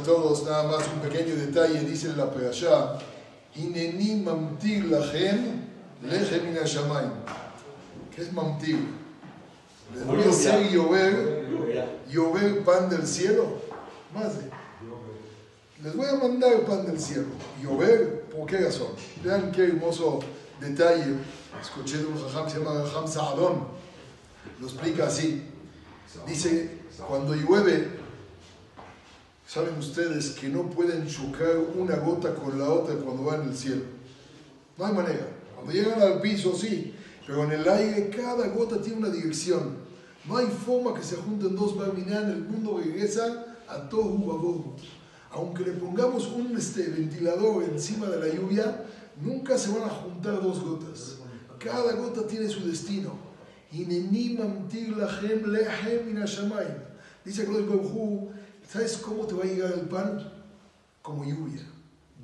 a todos. Nada más un pequeño detalle, dice en la Perashá, Ineni mamtir lachem lechem min hashamayim. ¿Qué es mamtir? ¿Les voy a hacer llover, llover pan del cielo? Más de. Les voy a mandar pan del cielo. ¿Llover? ¿Por qué razón? Vean qué hermoso detalle. Escuché de un jajam que se llama Jajam Saadón. Lo explica así. Dice, cuando llueve, saben ustedes que no pueden chocar una gota con la otra cuando va en el cielo. No hay manera. Cuando llegan al piso, sí. Pero en el aire cada gota tiene una dirección. No hay forma que se junten dos barminan, el mundo regresa a todo Babohu. Aunque le pongamos un este, ventilador encima de la lluvia, nunca se van a juntar dos gotas. Cada gota tiene su destino. Dice ¿sabes cómo te va a llegar el pan? Como lluvia.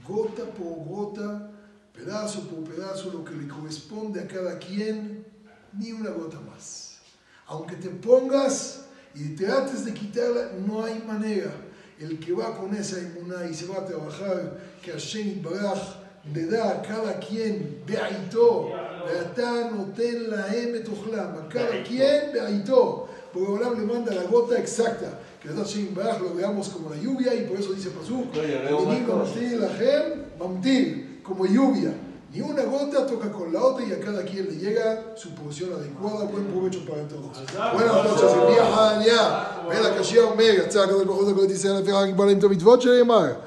Gota por gota, pedazo por pedazo, lo que le corresponde a cada quien, ni una gota más. Aunque te pongas y trates de quitarla, no hay manera. El que va con esa inmunidad y se va a trabajar, que Hashem Baraj le da a cada quien, beaito, beatá noten la emet a cada quien beaito. Porque Olam le manda la gota exacta, que Baraj lo veamos como la lluvia y por eso dice la mamtir, como lluvia. Ni una gota toca con la otra y a cada quien le llega su porción adecuada. Buen provecho para todos. Buenas noches, el día Ven la Kashia Omega, tzaka del Bajo de la Ferrari, para el Mitzvot,